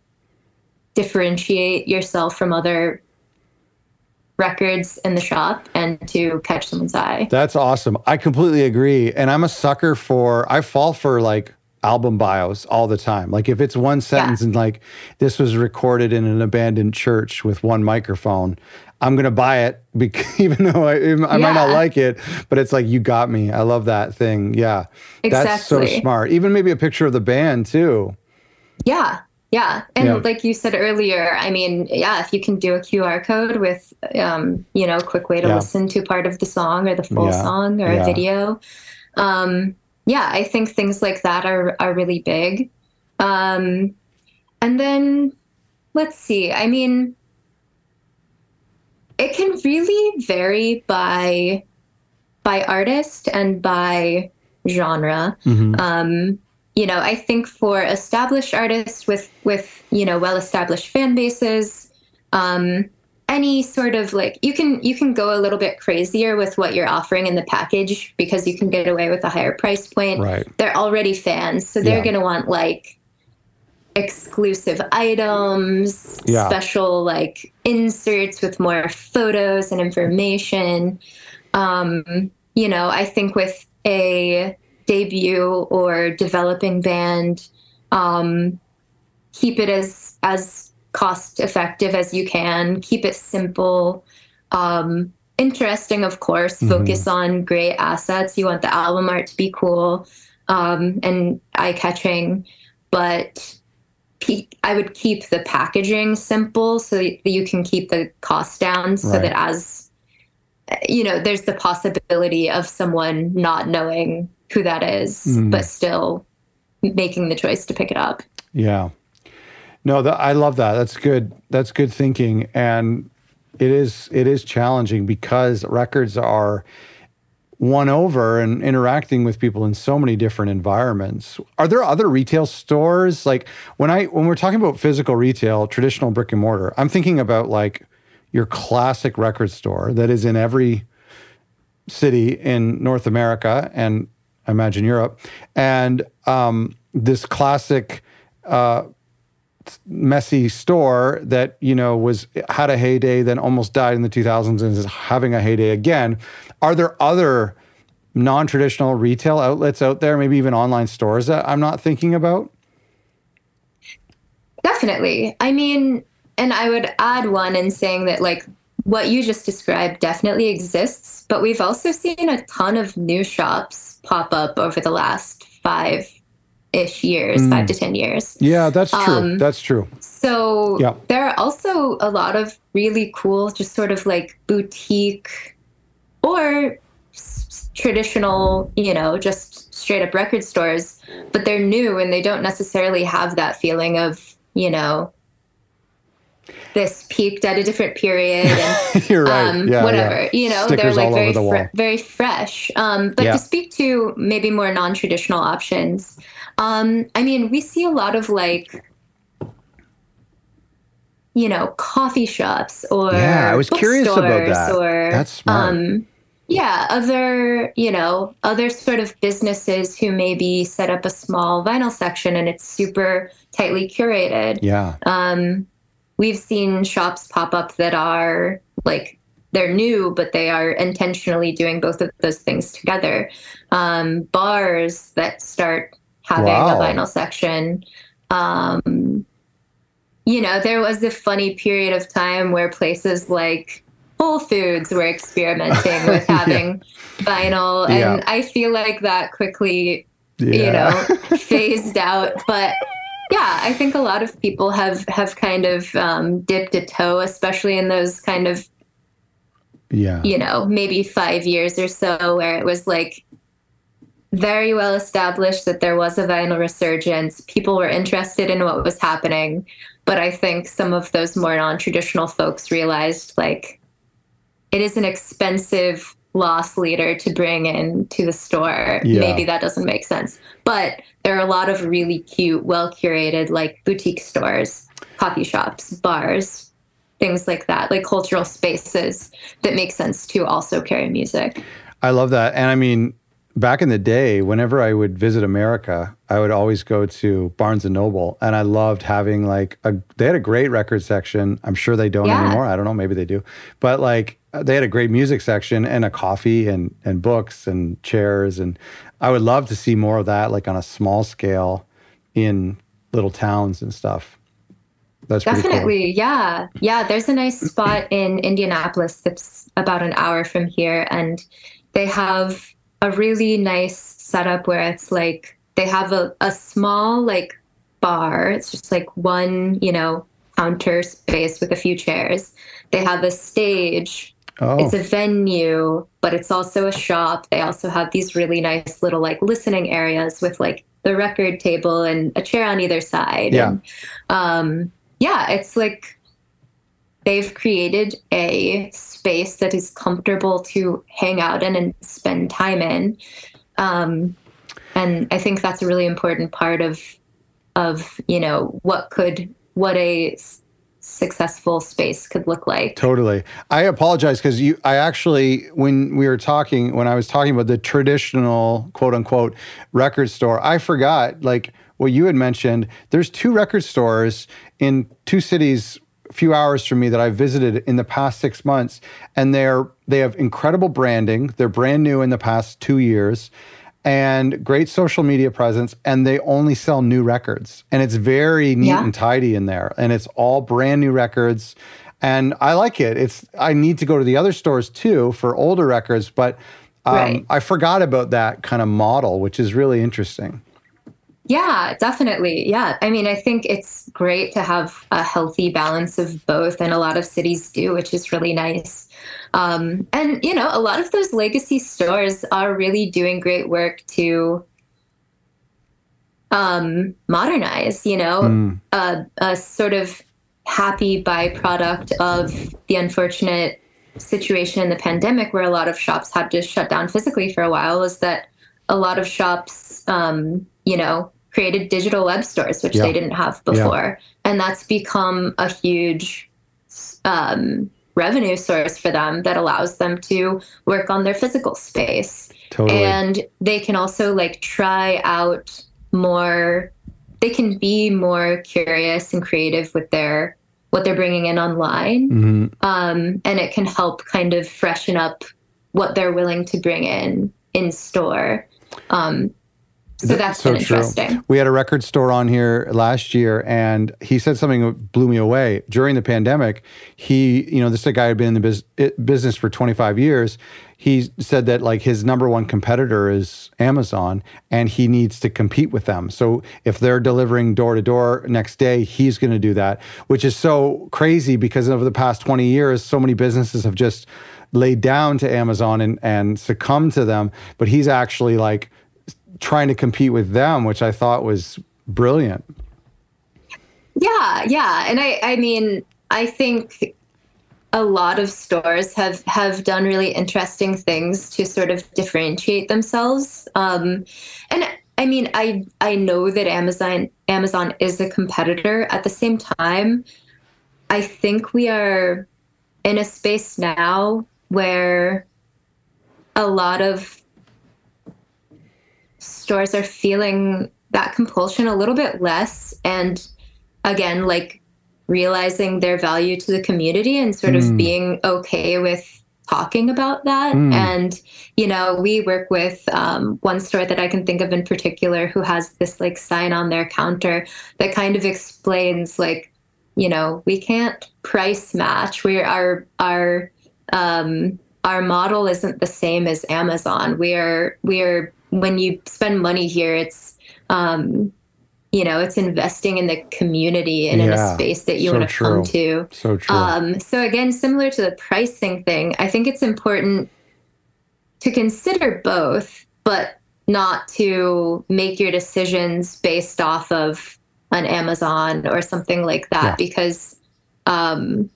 differentiate yourself from other records in the shop and to catch someone's eye. That's awesome. I completely agree. And I'm a sucker for, I fall for like album bios all the time. Like if it's one sentence yeah. and like this was recorded in an abandoned church with one microphone, I'm gonna buy it because, even though I, I yeah. might not like it. But it's like you got me. I love that thing. Yeah, exactly. that's so smart. Even maybe a picture of the band too. Yeah, yeah. And yeah. like you said earlier, I mean, yeah, if you can do a QR code with, um, you know, quick way to yeah. listen to part of the song or the full yeah. song or a video. Um, yeah, I think things like that are, are really big. Um, and then let's see, I mean, it can really vary by by artist and by genre. Mm-hmm. Um, you know, I think for established artists with with you know well established fan bases, um, any sort of like you can you can go a little bit crazier with what you're offering in the package because you can get away with a higher price point. Right. They're already fans, so they're yeah. gonna want like exclusive items, yeah. special like inserts with more photos and information. Um, you know, I think with a debut or developing band um, keep it as as cost effective as you can. Keep it simple. Um, interesting, of course. Mm-hmm. Focus on great assets. You want the album art to be cool um, and eye catching, but I would keep the packaging simple so that you can keep the cost down so right. that as you know, there's the possibility of someone not knowing who that is, mm. but still making the choice to pick it up. Yeah. No, the, I love that. That's good. That's good thinking. And it is it is challenging because records are won over and interacting with people in so many different environments. Are there other retail stores like when I when we're talking about physical retail, traditional brick and mortar, I'm thinking about like your classic record store that is in every city in North America and I imagine Europe, and um, this classic uh, messy store that you know was had a heyday then almost died in the 2000s and is having a heyday again. Are there other non-traditional retail outlets out there maybe even online stores that i'm not thinking about? Definitely. I mean and i would add one in saying that like what you just described definitely exists but we've also seen a ton of new shops pop up over the last five ish years, mm. five to 10 years. Yeah, that's true. Um, that's true. So yeah. there are also a lot of really cool, just sort of like boutique or s- traditional, you know, just straight up record stores, but they're new and they don't necessarily have that feeling of, you know, this peaked at a different period and You're right. Um, yeah, whatever yeah. you know Stickers they're like very the fr- very fresh um, but yeah. to speak to maybe more non-traditional options um, i mean we see a lot of like you know coffee shops or yeah i was curious about that or that's smart. Um, yeah other you know other sort of businesses who maybe set up a small vinyl section and it's super tightly curated yeah um we've seen shops pop up that are like they're new, but they are intentionally doing both of those things together. Um, bars that start having wow. a vinyl section. Um, you know, there was a funny period of time where places like Whole Foods were experimenting with having yeah. vinyl, and yeah. I feel like that quickly, yeah. you know, phased out. But yeah, I think a lot of people have have kind of um, dipped a toe, especially in those kind of yeah you know maybe five years or so where it was like very well established that there was a vinyl resurgence. People were interested in what was happening, but I think some of those more non-traditional folks realized like it is an expensive loss leader to bring in to the store. Yeah. Maybe that doesn't make sense. But there are a lot of really cute, well curated, like boutique stores, coffee shops, bars, things like that, like cultural spaces that make sense to also carry music. I love that. And I mean, back in the day, whenever I would visit America, I would always go to Barnes and Noble, and I loved having like a. They had a great record section. I'm sure they don't yeah. anymore. I don't know. Maybe they do, but like they had a great music section and a coffee and and books and chairs, and I would love to see more of that, like on a small scale, in little towns and stuff. That's definitely cool. yeah yeah. There's a nice spot in Indianapolis that's about an hour from here, and they have a really nice setup where it's like they have a, a small like bar. It's just like one, you know, counter space with a few chairs. They have a stage. Oh. It's a venue, but it's also a shop. They also have these really nice little like listening areas with like the record table and a chair on either side. Yeah. And, um, yeah, it's like they've created a space that is comfortable to hang out in and spend time in. Um, and I think that's a really important part of of you know what could what a successful space could look like. Totally. I apologize because you I actually when we were talking when I was talking about the traditional quote unquote record store, I forgot like what you had mentioned. There's two record stores in two cities few hours from me that I've visited in the past six months, and they're they have incredible branding. They're brand new in the past two years, and great social media presence, and they only sell new records. And it's very neat yeah. and tidy in there. And it's all brand new records. And I like it. It's I need to go to the other stores too for older records, but um, right. I forgot about that kind of model, which is really interesting. Yeah, definitely. Yeah. I mean, I think it's great to have a healthy balance of both, and a lot of cities do, which is really nice. Um, and, you know, a lot of those legacy stores are really doing great work to um, modernize, you know, mm. a, a sort of happy byproduct of the unfortunate situation in the pandemic where a lot of shops had to shut down physically for a while was that a lot of shops, um, you know, created digital web stores, which yeah. they didn't have before. Yeah. And that's become a huge um, revenue source for them that allows them to work on their physical space. Totally. And they can also like try out more, they can be more curious and creative with their what they're bringing in online. Mm-hmm. Um, and it can help kind of freshen up what they're willing to bring in in store. Um, so that's so interesting. True. We had a record store on here last year, and he said something that blew me away. During the pandemic, he, you know, this guy had been in the biz- business for 25 years. He said that like his number one competitor is Amazon, and he needs to compete with them. So if they're delivering door to door next day, he's going to do that, which is so crazy because over the past 20 years, so many businesses have just laid down to Amazon and and succumbed to them. But he's actually like trying to compete with them, which I thought was brilliant. Yeah, yeah. And I I mean, I think a lot of stores have have done really interesting things to sort of differentiate themselves. Um, and I mean, I I know that Amazon Amazon is a competitor. At the same time, I think we are in a space now where a lot of stores are feeling that compulsion a little bit less and again like realizing their value to the community and sort mm. of being okay with talking about that mm. and you know we work with um, one store that i can think of in particular who has this like sign on their counter that kind of explains like you know we can't price match we are our um, our model isn't the same as amazon we are we are when you spend money here, it's um, you know, it's investing in the community and yeah, in a space that you so want to come to. So true. Um, so again, similar to the pricing thing, I think it's important to consider both, but not to make your decisions based off of an Amazon or something like that, yeah. because um,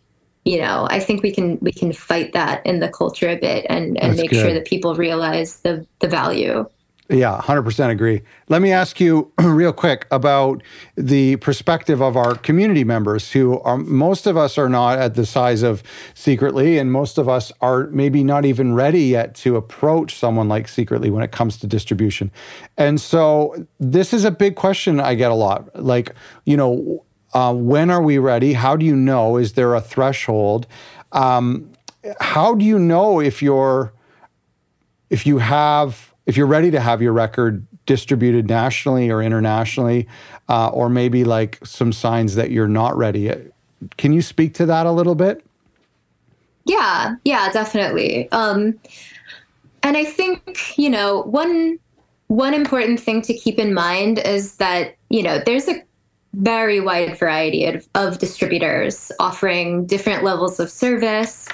you know, I think we can we can fight that in the culture a bit and and That's make good. sure that people realize the the value. Yeah, 100% agree. Let me ask you real quick about the perspective of our community members who are most of us are not at the size of Secretly and most of us are maybe not even ready yet to approach someone like Secretly when it comes to distribution. And so this is a big question I get a lot. Like, you know, uh, when are we ready? How do you know? Is there a threshold? Um, how do you know if you're if you have if you're ready to have your record distributed nationally or internationally, uh, or maybe like some signs that you're not ready. Can you speak to that a little bit? Yeah, yeah, definitely. Um, and I think you know one one important thing to keep in mind is that you know there's a very wide variety of, of distributors offering different levels of service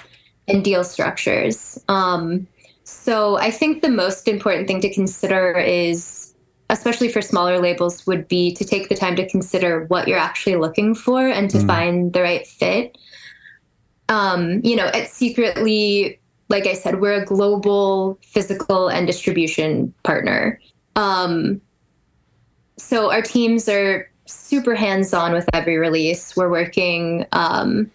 and deal structures. Um, so I think the most important thing to consider is, especially for smaller labels, would be to take the time to consider what you're actually looking for and to mm. find the right fit. Um, you know, at Secretly, like I said, we're a global physical and distribution partner. Um, so our teams are super hands on with every release. We're working um,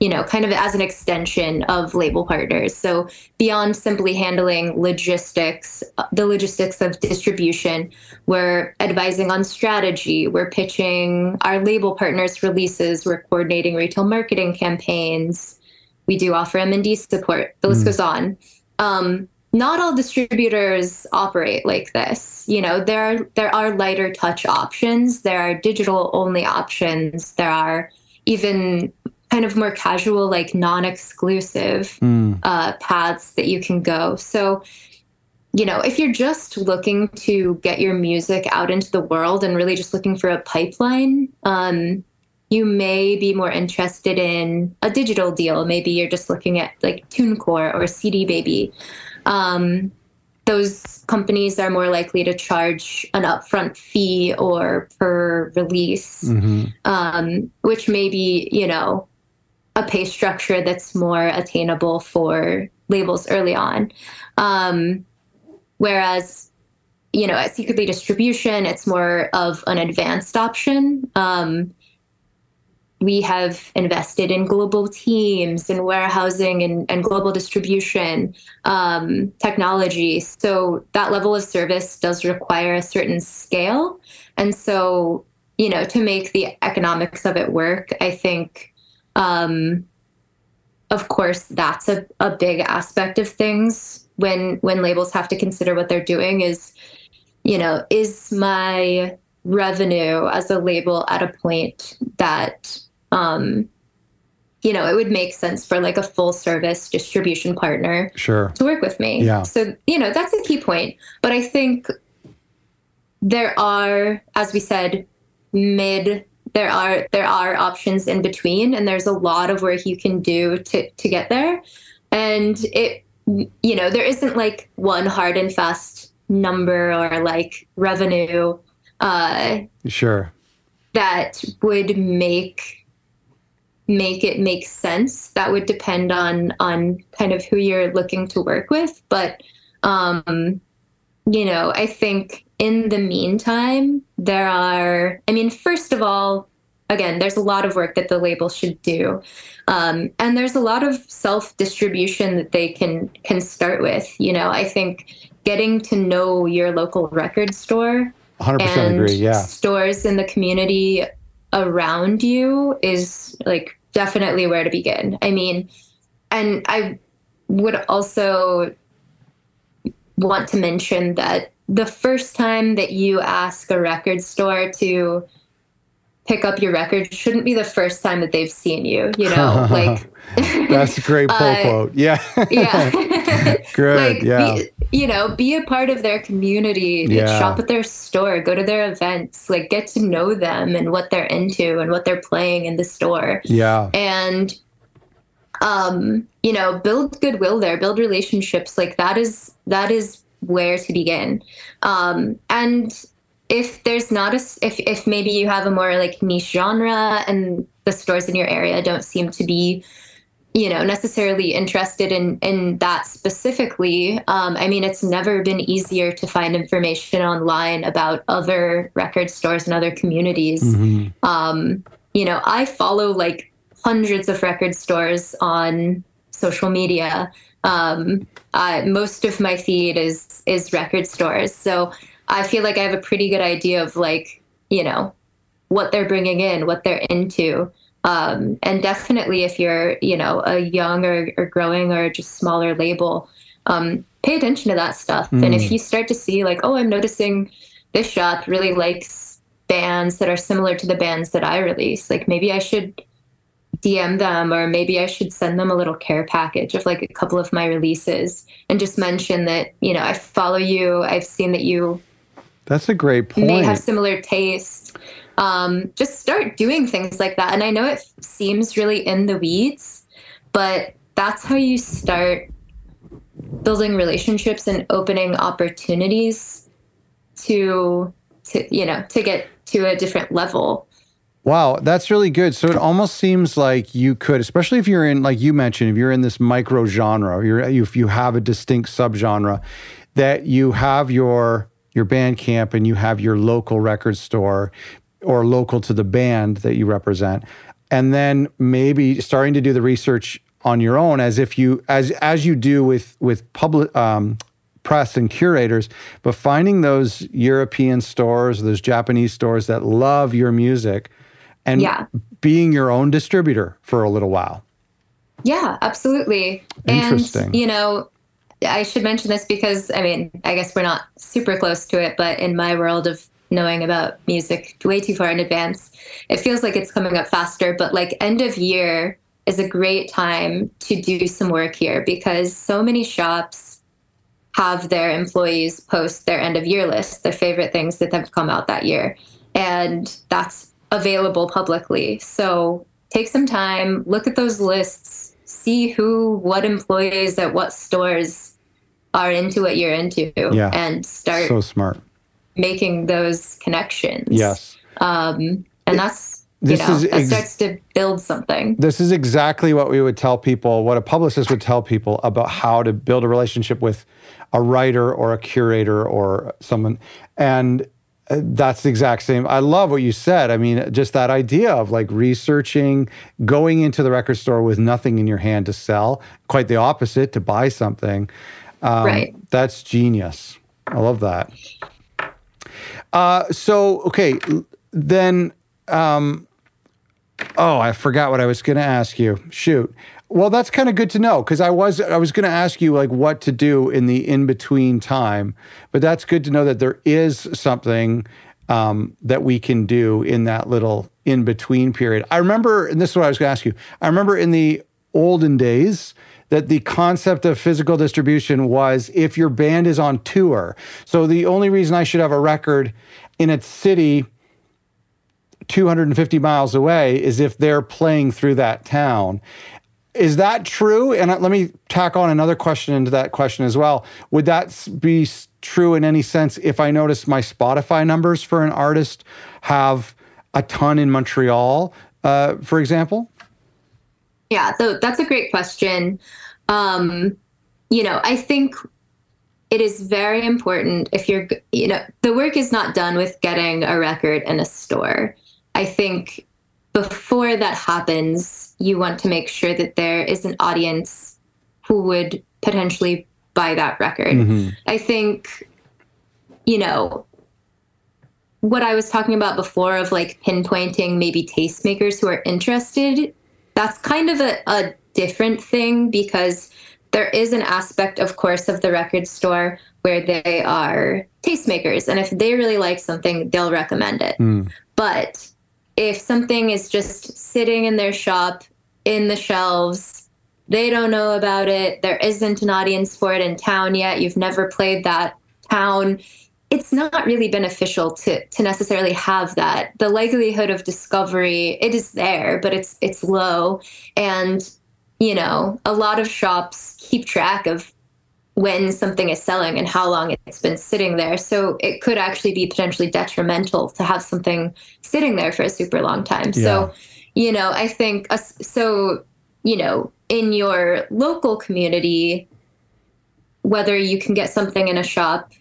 you know, kind of as an extension of label partners. So beyond simply handling logistics, the logistics of distribution, we're advising on strategy, we're pitching our label partners releases, we're coordinating retail marketing campaigns. We do offer M&D support. The list mm. goes on. Um, not all distributors operate like this. You know, there are there are lighter touch options, there are digital only options, there are even kind of more casual, like non-exclusive mm. uh, paths that you can go. So, you know, if you're just looking to get your music out into the world and really just looking for a pipeline, um, you may be more interested in a digital deal. Maybe you're just looking at like TuneCore or CD Baby. Um, those companies are more likely to charge an upfront fee or per release, mm-hmm. um, which may be, you know, a pay structure that's more attainable for labels early on. Um, whereas, you know, at Secretly Distribution, it's more of an advanced option. Um, we have invested in global teams and warehousing and, and global distribution um, technology. So that level of service does require a certain scale. And so, you know, to make the economics of it work, I think, um, of course, that's a, a big aspect of things when when labels have to consider what they're doing is, you know, is my revenue as a label at a point that um, you know, it would make sense for like a full service distribution partner sure. to work with me. Yeah. So, you know, that's a key point. But I think there are, as we said, mid there are there are options in between and there's a lot of work you can do to to get there. And it you know, there isn't like one hard and fast number or like revenue uh sure. that would make make it make sense. That would depend on on kind of who you're looking to work with. But um you know i think in the meantime there are i mean first of all again there's a lot of work that the label should do. Um, and there's a lot of self distribution that they can can start with. You know i think getting to know your local record store 100% and agree yeah. stores in the community around you is like definitely where to begin. I mean, and I would also want to mention that the first time that you ask a record store to pick up your record shouldn't be the first time that they've seen you, you know, like that's a great pull uh, quote. Yeah. yeah. Good. Like, yeah. Be, you know, be a part of their community, yeah. shop at their store, go to their events, like get to know them and what they're into and what they're playing in the store. Yeah. And um, you know, build goodwill there, build relationships. Like that is that is where to begin. Um, and if there's not a if if maybe you have a more like niche genre and the stores in your area don't seem to be you know necessarily interested in in that specifically um, i mean it's never been easier to find information online about other record stores and other communities mm-hmm. um, you know i follow like hundreds of record stores on social media um, uh, most of my feed is is record stores so i feel like i have a pretty good idea of like you know what they're bringing in what they're into um, and definitely, if you're, you know, a young or, or growing or just smaller label, um, pay attention to that stuff. Mm. And if mm. you start to see, like, oh, I'm noticing this shop really likes bands that are similar to the bands that I release, like maybe I should DM them or maybe I should send them a little care package of like a couple of my releases and just mention that, you know, I follow you. I've seen that you. That's a great point. May have similar taste um, just start doing things like that. And I know it seems really in the weeds, but that's how you start building relationships and opening opportunities to to you know to get to a different level Wow, that's really good. So it almost seems like you could, especially if you're in, like you mentioned, if you're in this micro genre, you're, if you have a distinct subgenre, that you have your your Bandcamp and you have your local record store, or local to the band that you represent and then maybe starting to do the research on your own as if you as as you do with with public um, press and curators but finding those european stores those japanese stores that love your music and yeah. being your own distributor for a little while yeah absolutely interesting and, you know I should mention this because I mean, I guess we're not super close to it, but in my world of knowing about music way too far in advance, it feels like it's coming up faster. But like end of year is a great time to do some work here because so many shops have their employees post their end of year list, their favorite things that have come out that year. And that's available publicly. So take some time, look at those lists, see who, what employees at what stores are into what you're into, Yeah. and start So smart. making those connections. Yes. Um, and that's, you This know, is that ex- starts to build something. This is exactly what we would tell people, what a publicist would tell people about how to build a relationship with a writer or a curator or someone. And that's the exact same. I love what you said. I mean, just that idea of like researching, going into the record store with nothing in your hand to sell, quite the opposite, to buy something. Um, Right. That's genius. I love that. Uh, so, okay, then um, Oh, I forgot what I was going to ask you. Shoot. Well, that's kind of good to know because I was I was going to ask you like what to do in the in between time, but that's good to know that there is something um, that we can do in that little in between period. I remember, and this is what I was going to ask you. I remember in the olden days that the concept of physical distribution was if your band is on tour. So the only reason I should have a record in a city 250 miles away is if they're playing through that town. Is that true? And uh, let me tack on another question into that question as well. Would that be true in any sense if I notice my Spotify numbers for an artist have a ton in Montreal, uh, for example? Yeah, so that's a great question. Um, you know, I think it is very important if you're, you know, the work is not done with getting a record in a store. I think before that happens, you want to make sure that there is an audience who would potentially buy that record. Mm-hmm. I think, you know, what I was talking about before of like pinpointing maybe tastemakers who are interested, that's kind of a, a different thing because there is an aspect, of course, of the record store where they are tastemakers. And if they really like something, they'll recommend it. Mm. But if something is just sitting in their shop in the shelves, they don't know about it, there isn't an audience for it in town yet, you've never played that town, it's not really beneficial to to necessarily have that. The likelihood of discovery, it is there, but it's it's low. And, you know, a lot of shops keep track of when something is selling and how long it's been sitting there. So it could actually be potentially detrimental to have something sitting there for a super long time. So, you know, I think uh, us so, you know, in your local community, whether you can get something in a shop,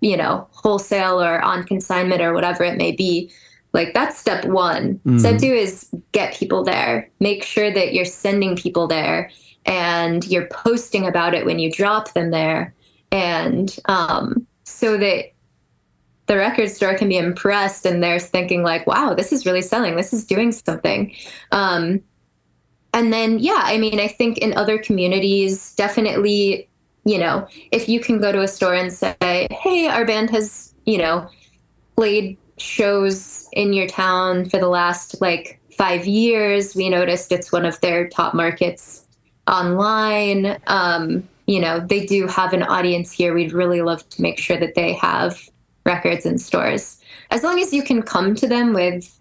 you know, wholesale or on consignment or whatever it may be, like that's step one. Step mm. two is get people there. Make sure that you're sending people there and you're posting about it when you drop them there. And um, so that the record store can be impressed and they're thinking like, wow, this is really selling. This is doing something. Um, and then, yeah, I mean, I think in other communities, definitely, you know, if you can go to a store and say, hey, our band has, you know, played shows in your town for the last like five years. We noticed it's one of their top markets online. Um, you know, they do have an audience here. We'd really love to make sure that they have records in stores. As long as you can come to them with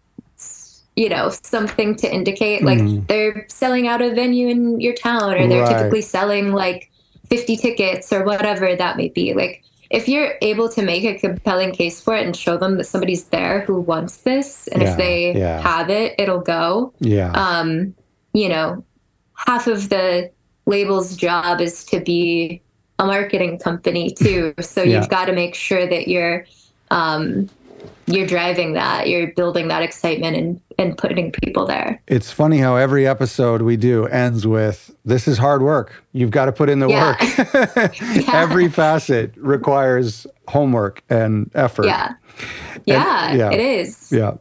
you know something to indicate like Mhm. they're selling out a venue in your town or they're Right. typically selling like 50 tickets or whatever that may be like if you're able to make a compelling case for it and show them that somebody's there who wants this and Yeah, if they yeah. have it it'll go Yeah. um you know half of the label's job is to be a marketing company too so Yeah. you've got to make sure that you're um you're driving that you're building that excitement and and putting people there It's funny how every episode we do ends with this is hard work. You've got to put in the Yeah. work. Every facet requires homework and effort. yeah yeah, yeah. it is Yeah.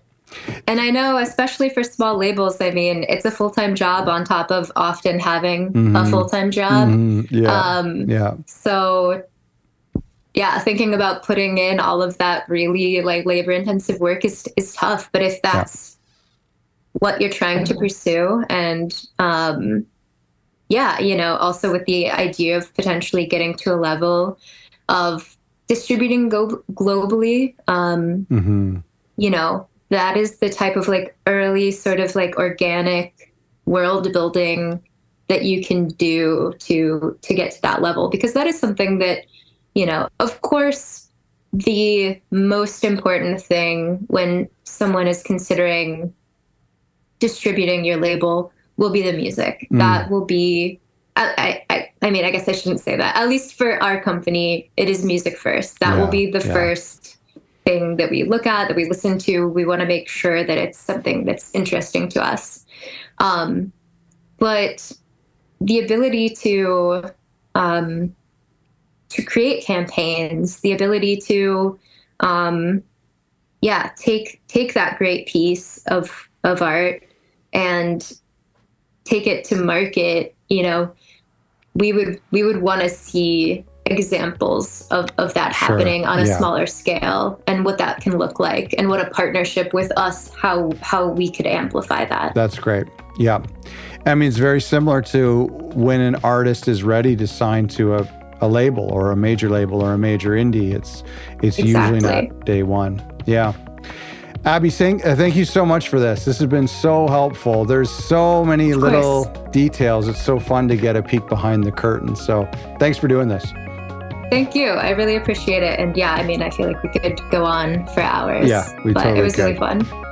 And I know, especially for small labels, I mean, it's a full time job on top of often having mm-hmm. a full time job. Mm-hmm. Yeah. Um, yeah. So, yeah, thinking about putting in all of that really like labor intensive work is is tough. But if that's yeah. what you're trying to pursue, and um, yeah, you know, also with the idea of potentially getting to a level of distributing go- globally, um, mm-hmm. you know, that is the type of like early sort of like organic world building that you can do to to get to that level because that is something that you know of course the most important thing when someone is considering distributing your label will be the music mm. that will be I, I i mean i guess i shouldn't say that at least for our company it is music first that yeah, will be the yeah. first thing that we look at, that we listen to. We want to make sure that it's something that's interesting to us. Um, but the ability to um, to create campaigns, the ability to um, yeah take take that great piece of of art and take it to market. You know, we would we would want to see examples of, of that sure. happening on a yeah. smaller scale and what that can look like and what a partnership with us how how we could amplify that that's great yeah i mean it's very similar to when an artist is ready to sign to a, a label or a major label or a major indie it's it's exactly. usually not day one yeah Abby Singh, uh, thank you so much for this. This has been so helpful. There's so many little details. It's so fun to get a peek behind the curtain. So, thanks for doing this. Thank you. I really appreciate it. And yeah, I mean, I feel like we could go on for hours. Yeah, we but totally it was could. really fun.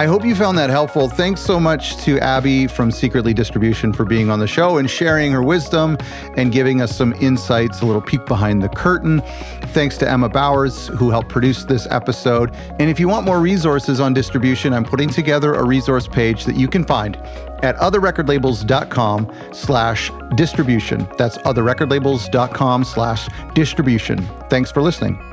I hope you found that helpful. Thanks so much to Abby from Secretly Distribution for being on the show and sharing her wisdom and giving us some insights, a little peek behind the curtain. Thanks to Emma Bowers, who helped produce this episode. And if you want more resources on distribution, I'm putting together a resource page that you can find at otherrecordlabels.com slash distribution. That's otherrecordlabels.com slash distribution. Thanks for listening.